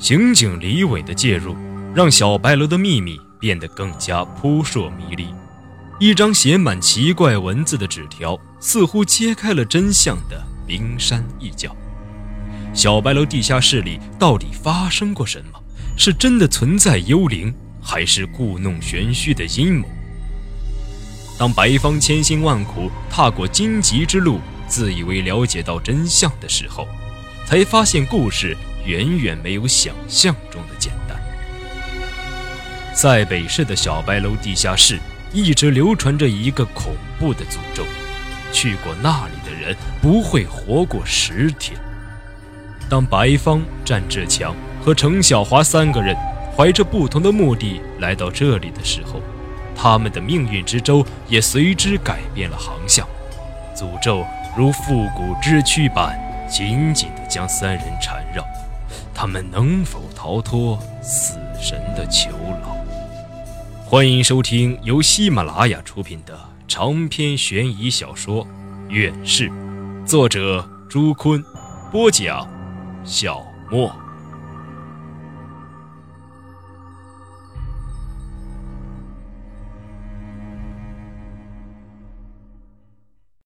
刑警李伟的介入，让小白楼的秘密变得更加扑朔迷离。一张写满奇怪文字的纸条，似乎揭开了真相的冰山一角。小白楼地下室里到底发生过什么？是真的存在幽灵，还是故弄玄虚的阴谋？当白方千辛万苦踏过荆棘之路，自以为了解到真相的时候，才发现故事远远没有想象中的简单。在北市的小白楼地下室。一直流传着一个恐怖的诅咒，去过那里的人不会活过十天。当白方、战志强和程小华三个人怀着不同的目的来到这里的时候，他们的命运之舟也随之改变了航向。诅咒如复古之躯般紧紧地将三人缠绕，他们能否逃脱死神的囚牢？欢迎收听由喜马拉雅出品的长篇悬疑小说《远视》，作者朱坤，播讲小莫。